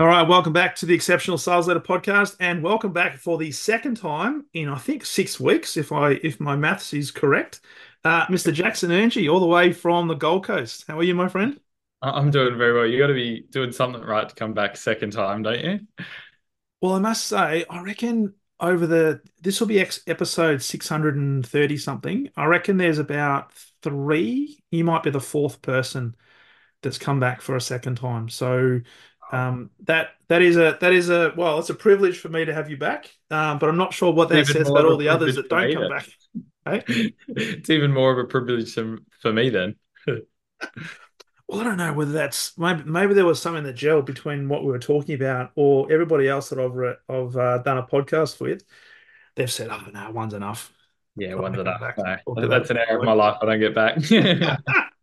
All right, welcome back to the Exceptional Sales Leader Podcast, and welcome back for the second time in I think six weeks, if I if my maths is correct. Uh, Mr. Jackson Earngey, all the way from the Gold Coast. How are you, my friend? I'm doing very well. You got to be doing something right to come back second time, don't you? Well, I must say, I reckon over the this will be ex- episode 630 something. I reckon there's about three. You might be the fourth person that's come back for a second time. So um, that that is a that is a well, it's a privilege for me to have you back. Um, but I'm not sure what that says about all the others that don't come back. Hey? it's even more of a privilege for me then. Well, I don't know whether that's maybe, maybe there was something that gelled between what we were talking about or everybody else that I've re- I've uh, done a podcast with. They've said, "Oh no, one's enough." Yeah, Got one's me enough. back. No, We'll do that's an hour of my life I don't get back.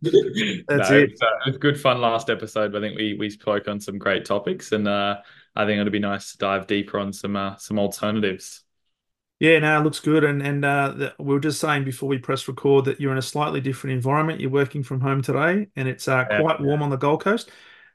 That's no, it. It's, uh, it was good fun last episode. I think we we spoke on some great topics, and uh, I think it'll be nice to dive deeper on some uh, some alternatives. Yeah, no, it looks good. And and uh, the, we were just saying before we press record that you're in a slightly different environment. You're working from home today, and it's uh, Yeah. quite warm on the Gold Coast.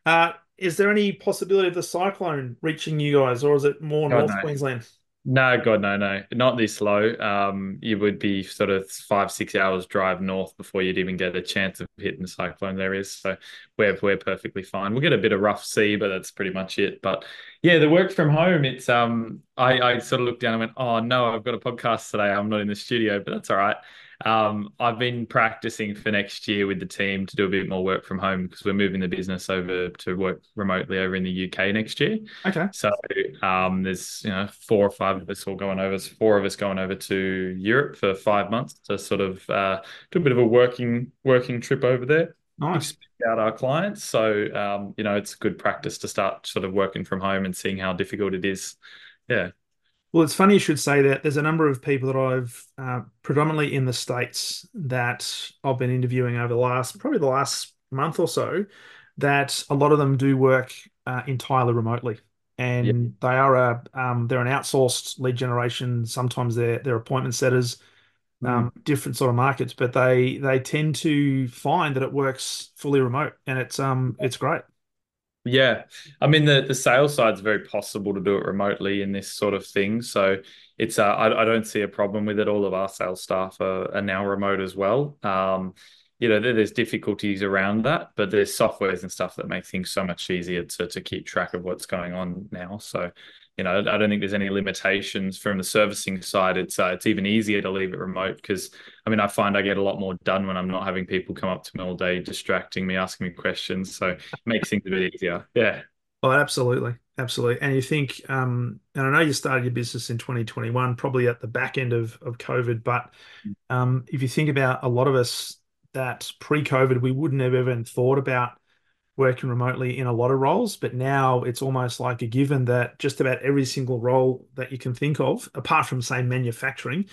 Uh, is there any possibility of the cyclone reaching you guys, or is it more God, North no. Queensland? No, God, no, no, not this low. Um, you would be sort of five, six hours drive north before you'd even get a chance of hitting the cyclone there is. So we're we're perfectly fine. We'll get a bit of rough sea, but that's pretty much it. But yeah, the work from home, it's um, I I sort of looked down and went, oh no, I've got a podcast today. I'm not in the studio, but that's all right. Um, I've been practicing for next year with the team to do a bit more work from home because we're moving the business over to work remotely over in the UK next year. Okay. So um, there's you know four or five of us all going over, four of us going over to Europe for five months to sort of uh, do a bit of a working working trip over there, Nice. out our clients. So um, you know it's good practice to start sort of working from home and seeing how difficult it is. Yeah, Well, it's funny you should say that. There's a number of people that I've uh, predominantly in the States that I've been interviewing over the last, probably the last month or so, that a lot of them do work uh, entirely remotely. And they are a um, they're an outsourced lead generation. Sometimes they're they're appointment setters, um, different sort of markets, but they they tend to find that it works fully remote, and it's um it's great. Yeah, I mean the the sales side's very possible to do it remotely in this sort of thing. So it's uh, I, I don't see a problem with it. All of our sales staff are, are now remote as well. Um, you know, there, there's difficulties around that, but there's softwares and stuff that make things so much easier to to keep track of what's going on now. So, you know, I don't think there's any limitations from the servicing side. It's uh, it's even easier to leave it remote because I mean I find I get a lot more done when I'm not having people come up to me all day distracting me, asking me questions. So it makes things a bit easier. Yeah. Oh, absolutely. Absolutely. And you think, um, and I know you started your business in 2021, probably at the back end of, of COVID, but um, if you think about a lot of us that pre-COVID, we wouldn't have even thought about working remotely in a lot of roles, but now it's almost like a given that just about every single role that you can think of, apart from say manufacturing,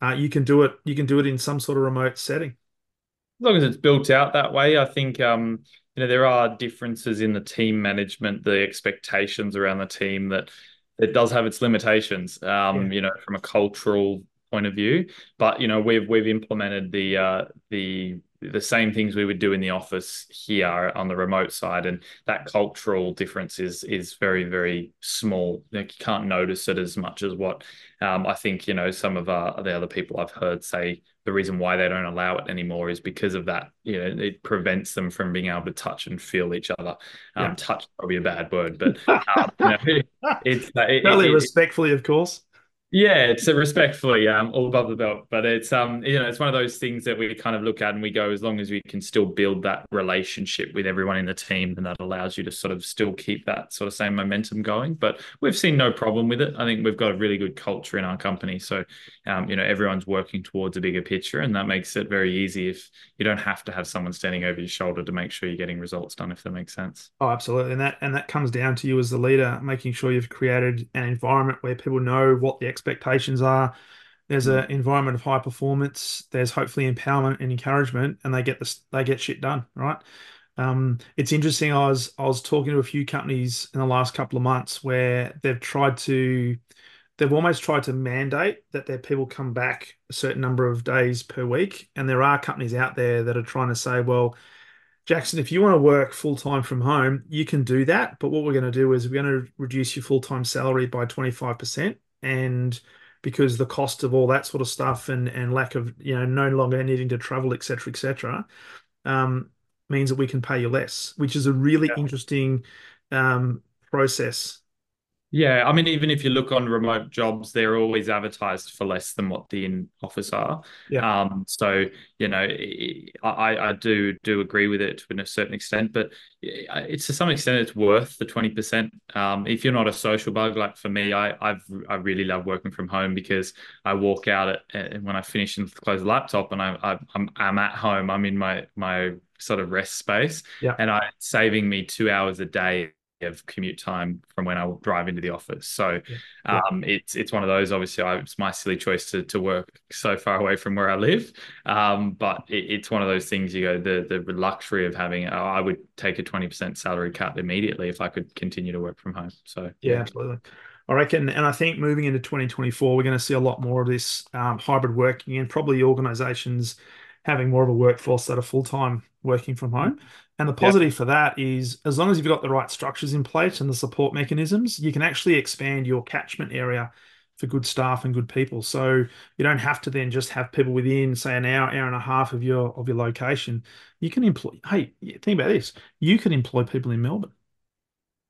uh, you can do it, you can do it in some sort of remote setting. as long as it's built out that way, I think um, you know there are differences in the team management, the expectations around the team that it does have its limitations. Um, you know, from a cultural point of view, but you know we've we've implemented the uh, the the same things we would do in the office here on the remote side, and that cultural difference is is very very small. Like you can't notice it as much as what um, I think you know some of the other people I've heard say the reason why they don't allow it anymore is because of that. You know, it prevents them from being able to touch and feel each other. Um, Yeah. Touch probably a bad word, but um, you know, it's uh, it, Totally it- it- respectfully, of course. Yeah, it's respectfully um all above the belt, but it's um you know it's one of those things that we kind of look at and we go as long as we can still build that relationship with everyone in the team, then that allows you to sort of still keep that sort of same momentum going. But we've seen no problem with it. I think we've got a really good culture in our company, so um you know everyone's working towards a bigger picture, and that makes it very easy if you don't have to have someone standing over your shoulder to make sure you're getting results done. If that makes sense. Oh, absolutely. And that and that comes down to you as the leader, making sure you've created an environment where people know what the expectations are, there's an environment of high performance. There's hopefully empowerment and encouragement, and they get this they get shit done, right? Um, it's interesting. I was I was talking to a few companies in the last couple of months where they've tried to they've almost tried to mandate that their people come back a certain number of days per week, and there are companies out there that are trying to say, well, Jackson, if you want to work full time from home, you can do that. But what we're going to do is we're going to reduce your full time salary by 25%. And because the cost of all that sort of stuff and, and lack of, you know, no longer needing to travel, etc cetera, et cetera, um, means that we can pay you less, which is a really yeah. interesting um, process yeah, I mean, even if you look on remote jobs, they're always advertised for less than what the in office are. Yeah. Um, so you know, I, I do do agree with it to a certain extent, but it's to some extent it's worth the twenty percent. Um, if you're not a social bug like for me, I I've I really love working from home because I walk out at, and when I finish and close the laptop and I, I I'm I'm at home. I'm in my my sort of rest space, yeah. and I saving me two hours a day of commute time from when I will drive into the office. So yeah. um, it's it's one of those. Obviously, I, it's my silly choice to to work so far away from where I live. Um, but it, it's one of those things. You go the the luxury of having. I would take a twenty percent salary cut immediately if I could continue to work from home. So yeah, absolutely. I reckon, and I think moving into 2024, we're going to see a lot more of this um, hybrid working, and probably organisations having more of a workforce that are full time working from home. And the positive yep. for that is as long as you've got the right structures in place and the support mechanisms, you can actually expand your catchment area for good staff and good people. So you don't have to then just have people within, say, an hour, hour and a half of your of your location. You can employ. Hey, think about this. You can employ people in Melbourne.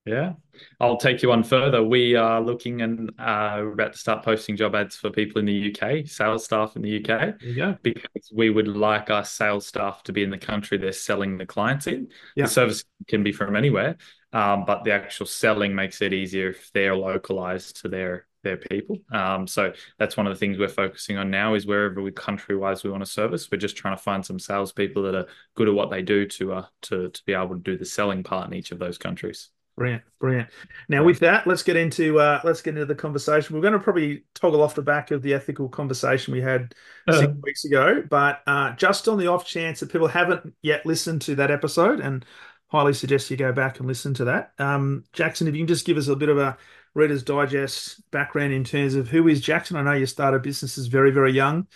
Yeah, I'll take you on further. We are looking and uh, about to start posting job ads for people in the UK, sales staff in the UK. Yeah, because we would like our sales staff to be in the country they're selling the clients in. Yeah. The service can be from anywhere, um, but the actual selling makes it easier if they're localized to their their people. Um, so that's one of the things we're focusing on now is wherever we country wise we want to service, we're just trying to find some salespeople that are good at what they do to uh, to to be able to do the selling part in each of those countries. Brilliant, brilliant. Now, with that, let's get into uh, let's get into the conversation. We're going to probably toggle off the back of the ethical conversation we had uh, six weeks ago, but uh, just on the off chance that people haven't yet listened to that episode, and highly suggest you go back and listen to that. Um, Jackson, if you can just give us a bit of a Reader's Digest background in terms of who is Jackson. I know you started businesses very, very young.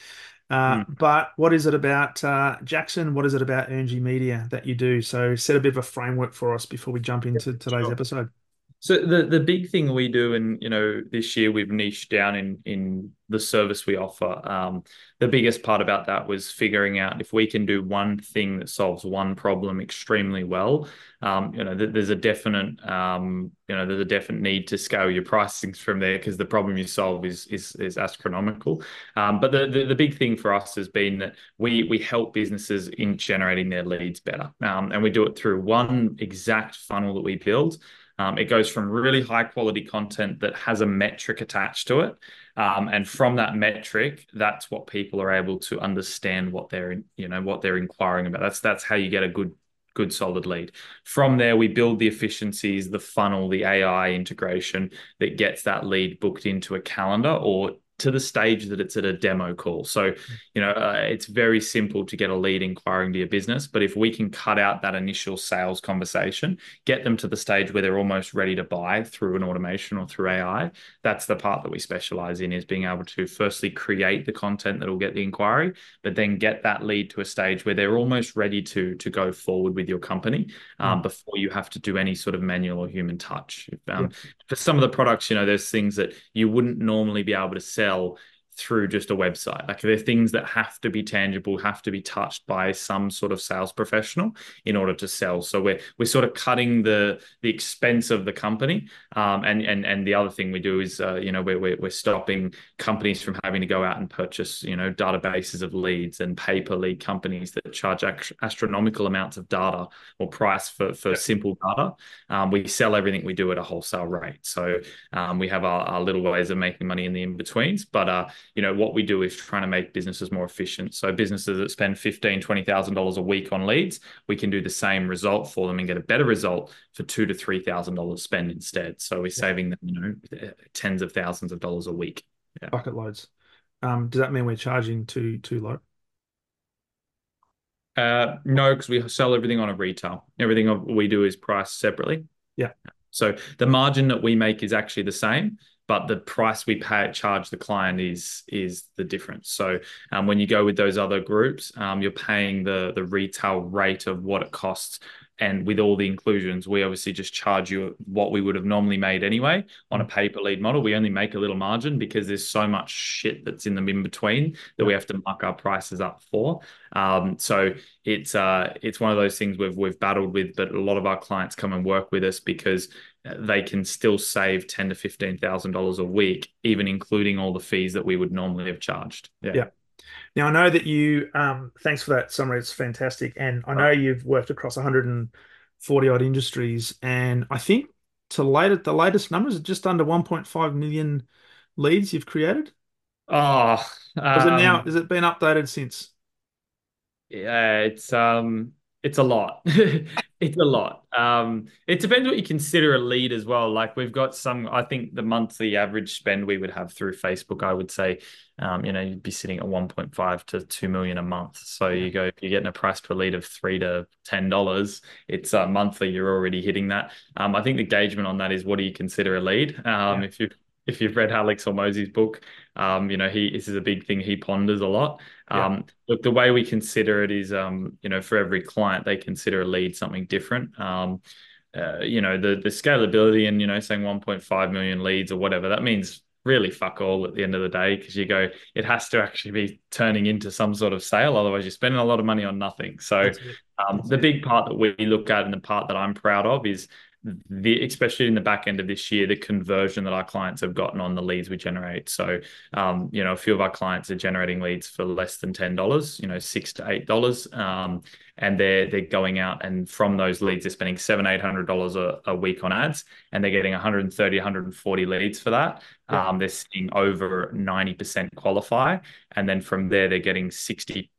Uh, mm. But what is it about uh, Jackson? What is it about Earng Media that you do? So set a bit of a framework for us before we jump into today's sure. episode. So the the big thing we do, and you know, this year we've niched down in in the service we offer. Um, the biggest part about that was figuring out if we can do one thing that solves one problem extremely well. Um, you know, th- there's a definite um, you know there's a definite need to scale your pricings from there because the problem you solve is is is astronomical. Um, but the, the, the big thing for us has been that we we help businesses in generating their leads better, um, and we do it through one exact funnel that we build. Um, it goes from really high quality content that has a metric attached to it. Um, and from that metric, that's what people are able to understand what they're, you know, what they're inquiring about. That's that's how you get a good good solid lead. From there, we build the efficiencies, the funnel, the AI integration that gets that lead booked into a calendar or to the stage that it's at a demo call. So, you know, uh, it's very simple to get a lead inquiring to your business. But if we can cut out that initial sales conversation, get them to the stage where they're almost ready to buy through an automation or through AI, that's the part that we specialize in is being able to firstly create the content that will get the inquiry, but then get that lead to a stage where they're almost ready to, to go forward with your company um, mm. before you have to do any sort of manual or human touch. Um, yeah. For some of the products, you know, there's things that you wouldn't normally be able to sell sell through just a website. Like there are things that have to be tangible, have to be touched by some sort of sales professional in order to sell. So we're we're sort of cutting the the expense of the company. Um, and and and the other thing we do is uh, you know we're, we're we're stopping companies from having to go out and purchase you know databases of leads and pay per lead companies that charge astronomical amounts of data or price for for simple data. Um, we sell everything we do at a wholesale rate. So um, we have our, our little ways of making money in the in betweens, but uh, you know what we do is trying to make businesses more efficient so businesses that spend fifteen twenty thousand dollars a week on leads we can do the same result for them and get a better result for two to three thousand dollars spend instead so we're saving them you know tens of thousands of dollars a week yeah. bucket loads um, does that mean we're charging too too low? Uh, no, because we sell everything on a retail. Everything we do is priced separately. Yeah. So the margin that we make is actually the same, but the price we pay charge the client is is the difference. So um, when you go with those other groups, um, you're paying the the retail rate of what it costs and with all the inclusions, we obviously just charge you what we would have normally made anyway on a pay per lead model. We only make a little margin because there's so much shit that's in the in between that we have to muck our prices up for. Um, so it's uh, it's one of those things we've we've battled with, but a lot of our clients come and work with us because they can still save ten to fifteen thousand dollars a week, even including all the fees that we would normally have charged. Yeah. yeah. Now, I know that you, um, thanks for that summary. It's fantastic. And I know you've worked across 140 odd industries. And I think to late, the latest numbers are just under 1.5 million leads you've created. Oh, um, is it now, has it been updated since? Yeah, it's, um, it's a lot. it's a lot. Um, it depends what you consider a lead as well. Like we've got some, I think the monthly average spend we would have through Facebook, I would say, um, you know, you'd be sitting at 1.5 to 2 million a month. So you go, if you're getting a price per lead of three to $10, it's uh, monthly, you're already hitting that. Um, I think the engagement on that is what do you consider a lead? Um, yeah. If you if you've read Alex Hormozi's book, um, you know, he this is a big thing he ponders a lot. Um, yeah. Look, the way we consider it is, um, you know, for every client, they consider a lead something different. Um, uh, you know, the the scalability and you know, saying 1.5 million leads or whatever, that means really fuck all at the end of the day because you go, it has to actually be turning into some sort of sale. Otherwise, you're spending a lot of money on nothing. So, um, the big part that we look at and the part that I'm proud of is the, especially in the back end of this year, the conversion that our clients have gotten on the leads we generate. So, um, you know, a few of our clients are generating leads for less than ten dollars, you know, six to eight dollars, um, and they're they're going out and from those leads, they're spending seven eight hundred dollars a week on ads, and they're getting 130, 140 leads for that. Yeah. Um, they're seeing over ninety percent qualify, and then from there, they're getting sixty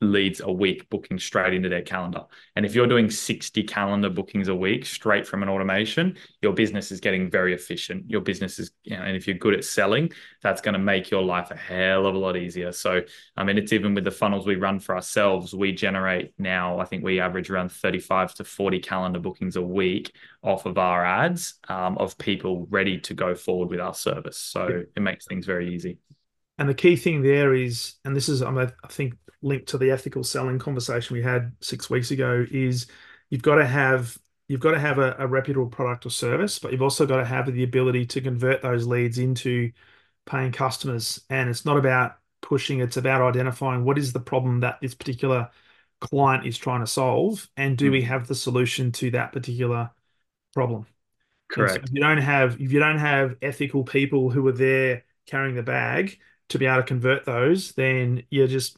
leads a week booking straight into their calendar. And if you're doing 60 calendar bookings a week straight from an automation, your business is getting very efficient. Your business is, you know, and if you're good at selling, that's going to make your life a hell of a lot easier. So, I mean, it's even with the funnels we run for ourselves, we generate now, I think we average around 35 to 40 calendar bookings a week off of our ads um, of people ready to go forward with our service. So it makes things very easy. And the key thing there is, and this is, I think, linked to the ethical selling conversation we had six weeks ago is you've got to have you've got to have a, a, reputable product or service, but you've also got to have the ability to convert those leads into paying customers. And it's not about pushing, it's about identifying what is the problem that this particular client is trying to solve, and do mm. we have the solution to that particular problem? Correct. So if you don't have if you don't have ethical people who are there carrying the bag to be able to convert those, then you're just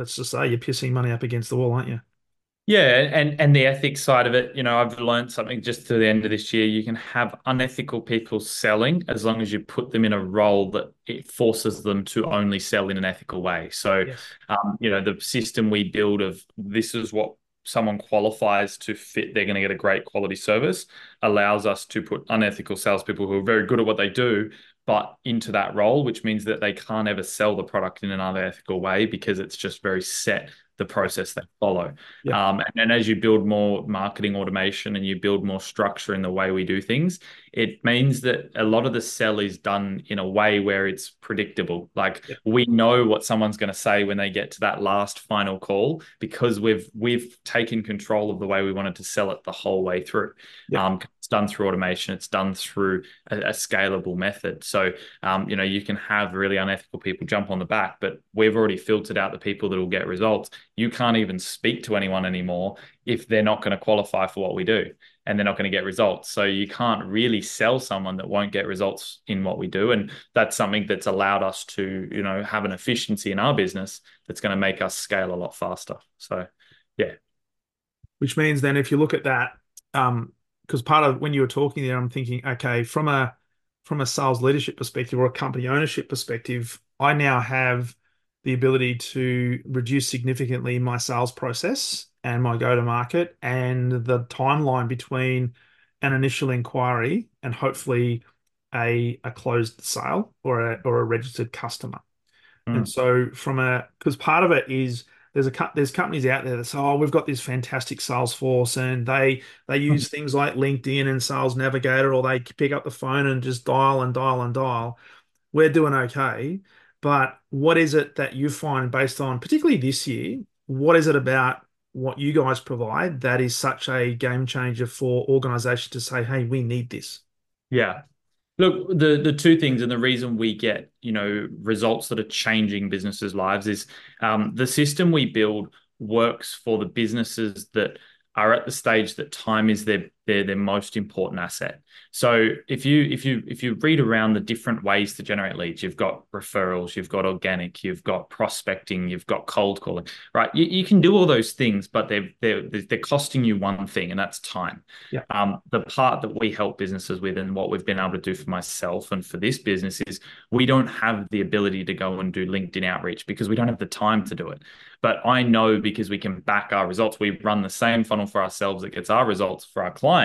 let's just say you're pissing money up against the wall, aren't you? Yeah, and and the ethics side of it, you know, I've learned something just to the end of this year. You can have unethical people selling as long as you put them in a role that it forces them to only sell in an ethical way. So, yes. um, you know, the system we build of this is what someone qualifies to fit, they're going to get a great quality service, allows us to put unethical salespeople who are very good at what they do, but into that role, which means that they can't ever sell the product in another ethical way because it's just very set the process they follow. Yeah. Um, and, and, as you build more marketing automation and you build more structure in the way we do things, it means that a lot of the sell is done in a way where it's predictable. Like yeah. we know what someone's going to say when they get to that last final call because we've we've taken control of the way we wanted to sell it the whole way through. Yeah. Um, done through automation. It's done through a, a scalable method. So um, you know you can have really unethical people jump on the back, but we've already filtered out the people that will get results you can't even speak to anyone anymore if they're not going to qualify for what we do and they're not going to get results. So you can't really sell someone that won't get results in what we do. And that's something that's allowed us to, you know, have an efficiency in our business that's going to make us scale a lot faster. So yeah. Which means then if you look at that, um, because part of when you were talking there, I'm thinking, okay, from a from a sales leadership perspective or a company ownership perspective, I now have the ability to reduce significantly my sales process and my go to market and the timeline between an initial inquiry and hopefully a, a closed sale or a, or a registered customer. Mm. And so from a because part of it is there's a there's companies out there that say, oh, we've got this fantastic sales force, and they they hmm. use things like LinkedIn and Sales Navigator, or they pick up the phone and just dial and dial and dial. We're doing okay, but what is it that you find based on, particularly this year? What is it about what you guys provide that is such a game changer for organizations to say, hey, we need this? Yeah. Look, the the two things and the reason we get you know results that are changing businesses' lives is um, the system we build works for the businesses that are at the stage that time is their their their most important asset. So if you if you if you read around the different ways to generate leads, you've got referrals, you've got organic, you've got prospecting, you've got cold calling, right? You, you can do all those things, but they're they're they're costing you one thing, and that's time. Yeah. Um, the part that we help businesses with, and what we've been able to do for myself and for this business is we don't have the ability to go and do LinkedIn outreach because we don't have the time to do it. But I know because we can back our results, we run the same funnel for ourselves that gets our results for our clients,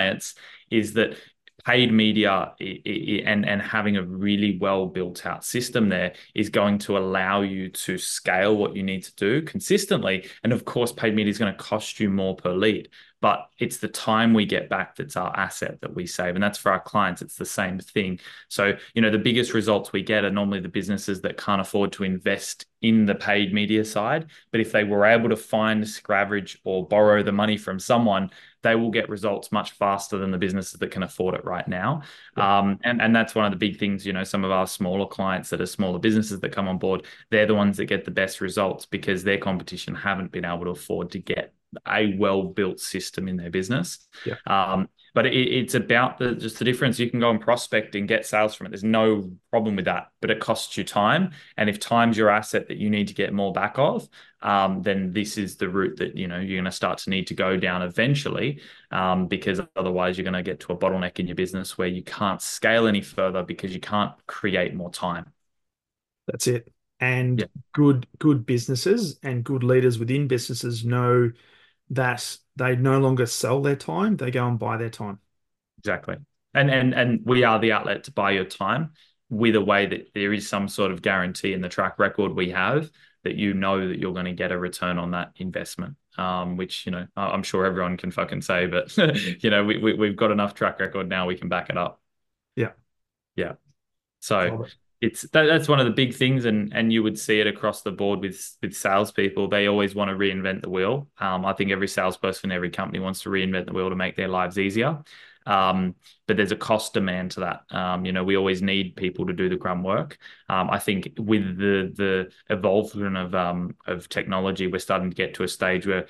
is that paid media and, and having a really well built out system there is going to allow you to scale what you need to do consistently. And of course, paid media is going to cost you more per lead but it's the time we get back that's our asset that we save and that's for our clients it's the same thing so you know the biggest results we get are normally the businesses that can't afford to invest in the paid media side but if they were able to find scraverage or borrow the money from someone they will get results much faster than the businesses that can afford it right now yeah. um, and, and that's one of the big things you know some of our smaller clients that are smaller businesses that come on board they're the ones that get the best results because their competition haven't been able to afford to get a well built system in their business. Yeah. Um, but it, it's about the just the difference. You can go and prospect and get sales from it. There's no problem with that, but it costs you time. And if time's your asset that you need to get more back of, um, then this is the route that you know you're going to start to need to go down eventually, um, because otherwise you're going to get to a bottleneck in your business where you can't scale any further because you can't create more time. That's it. And yeah. good good businesses and good leaders within businesses know that they no longer sell their time, they go and buy their time. Exactly. And and and we are the outlet to buy your time with a way that there is some sort of guarantee in the track record we have that you know that you're going to get a return on that investment. Um, which you know I'm sure everyone can fucking say, but you know we, we we've got enough track record now we can back it up. Yeah, yeah. So it's that, that's one of the big things, and and you would see it across the board with with salespeople. They always want to reinvent the wheel. Um, I think every salesperson, every company wants to reinvent the wheel to make their lives easier. Um, but there's a cost demand to that. Um, you know, we always need people to do the grunt work. Um, I think with the the evolution of um, of technology, we're starting to get to a stage where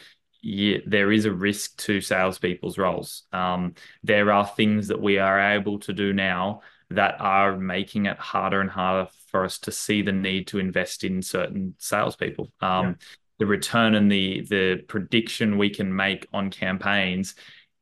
there is a risk to salespeople's roles. Um, there are things that we are able to do now that are making it harder and harder for us to see the need to invest in certain salespeople. Um, yeah. The return and the the prediction we can make on campaigns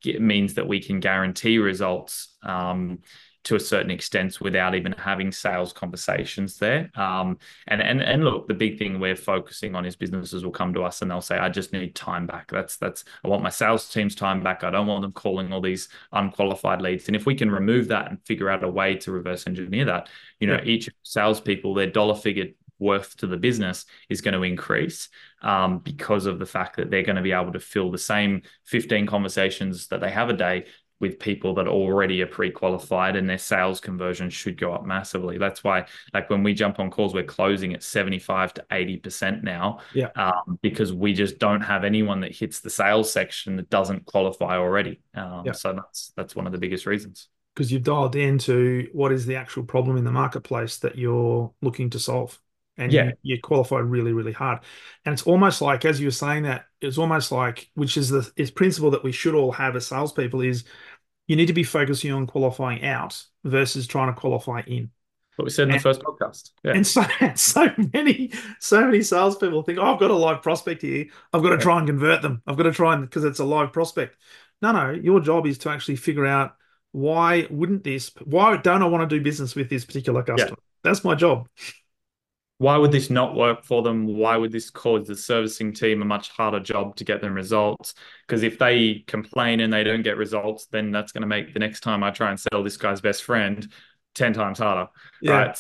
means that we can guarantee results um, to a certain extent without even having sales conversations there. Um, and and and look, the big thing we're focusing on is businesses will come to us and they'll say, "I just need time back. That's that's I want my sales team's time back. I don't want them calling all these unqualified leads." And if we can remove that and figure out a way to reverse engineer that, you know, yeah. each salespeople their dollar figure worth to the business is going to increase um, because of the fact that they're going to be able to fill the same 15 conversations that they have a day with people that already are pre-qualified and their sales conversion should go up massively. That's why, like when we jump on calls, we're closing at 75 to 80% now. Yeah. Um, because we just don't have anyone that hits the sales section that doesn't qualify already. Um, yeah. so that's that's one of the biggest reasons. Because you've dialed into what is the actual problem in the marketplace that you're looking to solve. And yeah. you, you qualify really, really hard. And it's almost like, as you were saying that, it's almost like, which is the is principle that we should all have as salespeople is you need to be focusing on qualifying out versus trying to qualify in. What we said in and, the first podcast. Yeah. And so, so many, so many salespeople think, oh, I've got a live prospect here. I've got to try and convert them. I've got to try and because it's a live prospect. No, no, your job is to actually figure out why wouldn't this, why don't I want to do business with this particular customer? Yeah. That's my job why would this not work for them? Why would this cause the servicing team a much harder job to get them results? Because if they complain and they don't get results, then that's going to make the next time I try and sell this guy's best friend 10 times harder. Yeah. Right.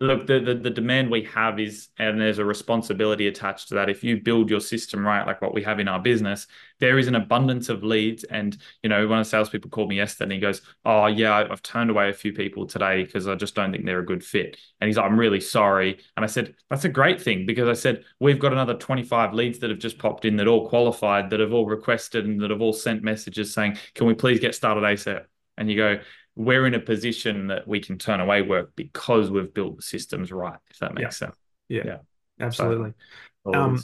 Look, the, the the demand we have is, and there's a responsibility attached to that. If you build your system right, like what we have in our business, there is an abundance of leads. And you know, one of the salespeople called me yesterday, and he goes, "Oh yeah, I've turned away a few people today because I just don't think they're a good fit." And he's like, "I'm really sorry." And I said, "That's a great thing because I said we've got another 25 leads that have just popped in that all qualified, that have all requested, and that have all sent messages saying, "Can we please get started ASAP?" And you go, we're in a position that we can turn away work because we've built the systems right, if that makes yeah. sense. Yeah, yeah. absolutely. So, um,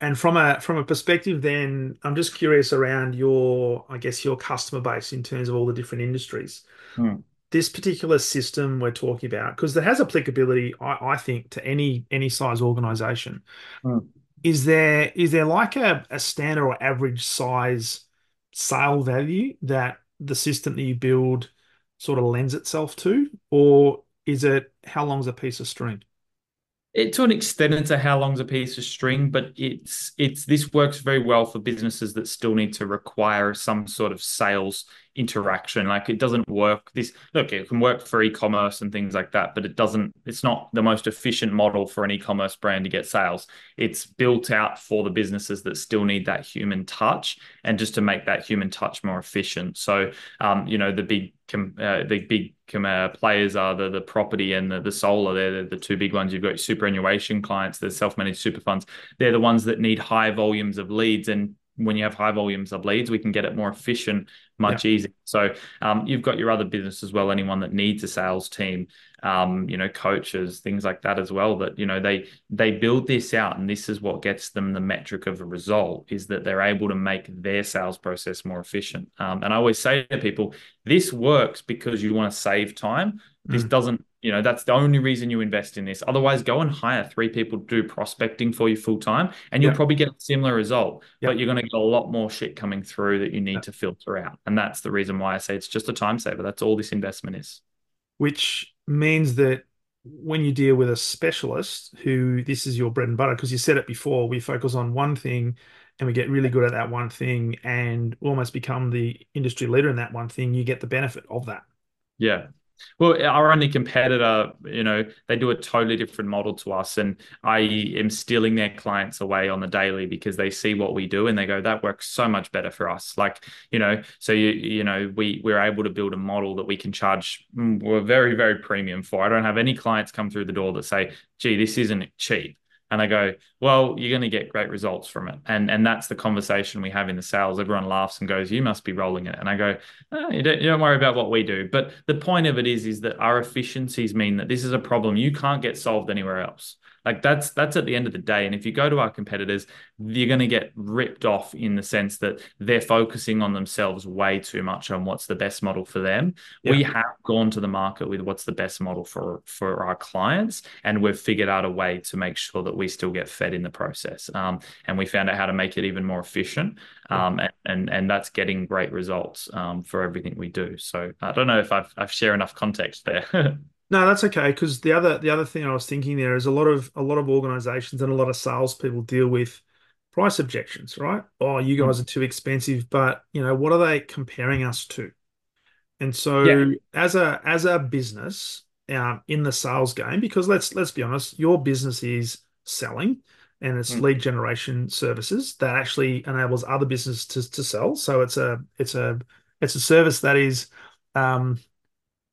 and from a from a perspective, then I'm just curious around your, I guess, your customer base in terms of all the different industries. Hmm. This particular system we're talking about, because it has applicability, I, I, think, to any any size organization. Hmm. Is there is there like a, a standard or average size sale value that the system that you build sort of lends itself to, or is it how long's a piece of string? It, to an extent, a how long's a piece of string, but it's it's this works very well for businesses that still need to require some sort of sales interaction. Like it doesn't work. This look, it can work for e-commerce and things like that, but it doesn't. It's not the most efficient model for an e-commerce brand to get sales. It's built out for the businesses that still need that human touch, and just to make that human touch more efficient. So, um, you know, the big uh, the big uh, players are the the property and the, the solar. They're the, the two big ones. You've got superannuation clients, the self managed super funds. They're the ones that need high volumes of leads and when you have high volumes of leads, we can get it more efficient, much yeah. easier. So um, you've got your other business as well. Anyone that needs a sales team, um, you know, coaches, things like that as well. That you know they they build this out, and this is what gets them the metric of a result is that they're able to make their sales process more efficient. Um, and I always say to people, this works because you want to save time. This mm. doesn't you know, that's the only reason you invest in this. Otherwise, go and hire three people to do prospecting for you full time, and you'll probably get a similar result. But you're going to get a lot more shit coming through that you need to filter out. And that's the reason why I say it's just a time saver. That's all this investment is. Which means that when you deal with a specialist who this is your bread and butter, because you said it before, we focus on one thing and we get really good at that one thing and almost become the industry leader in that one thing, you get the benefit of that. Yeah, well, our only competitor, you know, they do a totally different model to us. And I am stealing their clients away on the daily because they see what we do and they go, that works so much better for us. Like, you know, so you, you know, we we're able to build a model that we can charge mm, we're very, very premium for. I don't have any clients come through the door that say, gee, this isn't cheap and I go, well, you're going to get great results from it. And and that's the conversation we have in the sales. Everyone laughs and goes, you must be rolling it. And I go, oh, you, don't, you don't worry about what we do. But the point of it is, is that our efficiencies mean that this is a problem you can't get solved anywhere else. Like that's that's at the end of the day. And if you go to our competitors, you're going to get ripped off in the sense that they're focusing on themselves way too much on what's the best model for them. Yeah. We have gone to the market with what's the best model for for our clients, and we've figured out a way to make sure that we still get fed in the process. Um, and we found out how to make it even more efficient. Um, and, and and that's getting great results um, for everything we do. So I don't know if I've I've shared enough context there. No, that's okay. Because the other the other thing I was thinking there is a lot of a lot of organizations and a lot of salespeople deal with price objections, right? Oh, you guys are too expensive, but you know, what are they comparing us to? And so yeah. as a as a business um, in the sales game, because let's let's be honest, your business is selling and it's mm. lead generation services that actually enables other businesses to, to sell. So it's a it's a it's a service that is um,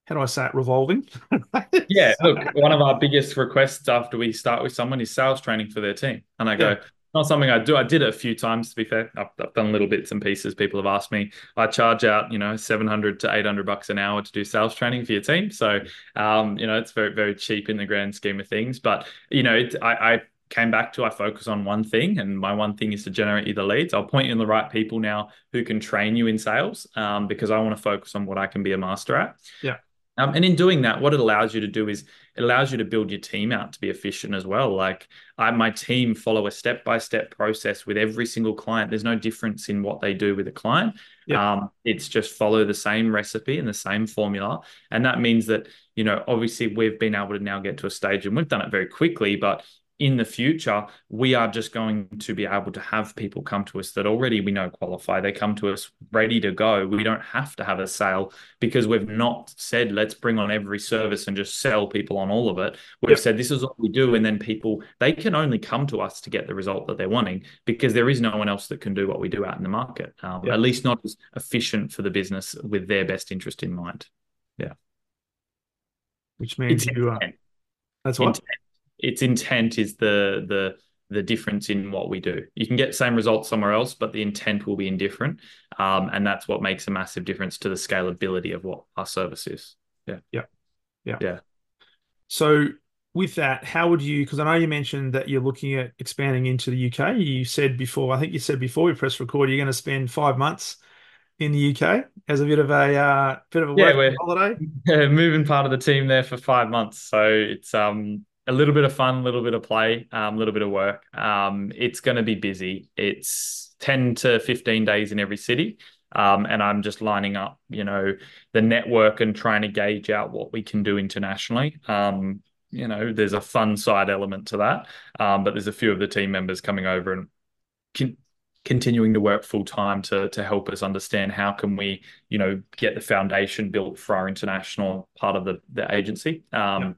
how do I say it, revolving. yeah, look, one of our biggest requests after we start with someone is sales training for their team. And I go, yeah. not something I do. I did it a few times, to be fair. I've, I've, done little bits and pieces. People have asked me. I charge out, you know, 700 to 800 bucks an hour to do sales training for your team. So, um, you know, it's very, very cheap in the grand scheme of things. But, you know, it, I, I came back to I focus on one thing, and my one thing is to generate you the leads. I'll point you in the right people now who can train you in sales um, because I want to focus on what I can be a master at. Yeah. Um, and in doing that, what it allows you to do is it allows you to build your team out to be efficient as well. Like I, my team follow a step by step process with every single client. There's no difference in what they do with a client. Yep. Um, it's just follow the same recipe and the same formula. And that means that, you know, obviously we've been able to now get to a stage and we've done it very quickly, but in the future, we are just going to be able to have people come to us that already we know qualify. They come to us ready to go. We don't have to have a sale because we've not said, let's bring on every service and just sell people on all of it. We've yep. said, this is what we do. And then people, they can only come to us to get the result that they're wanting because there is no one else that can do what we do out in the market, um, yep. at least not as efficient for the business with their best interest in mind. Yeah. Which means it's you are. That's what? Intent its intent is the the the difference in what we do. You can get same results somewhere else, but the intent will be indifferent, um, and that's what makes a massive difference to the scalability of what our service is. Yeah, yeah, yeah, yeah. So with that, how would you? Because I know you mentioned that you're looking at expanding into the UK. You said before, I think you said before we press record, you're going to spend five months in the UK as a bit of a uh, bit of a yeah, holiday. Yeah, moving part of the team there for five months, so it's um a little bit of fun, a little bit of play, a um, little bit of work. Um, it's going to be busy. It's 10 to 15 days in every city. Um, and I'm just lining up, you know, the network and trying to gauge out what we can do internationally. Um, you know, there's a fun side element to that, um, but there's a few of the team members coming over and can, continuing to work full time to to help us understand how can we, you know, get the foundation built for our international part of the the agency. Um,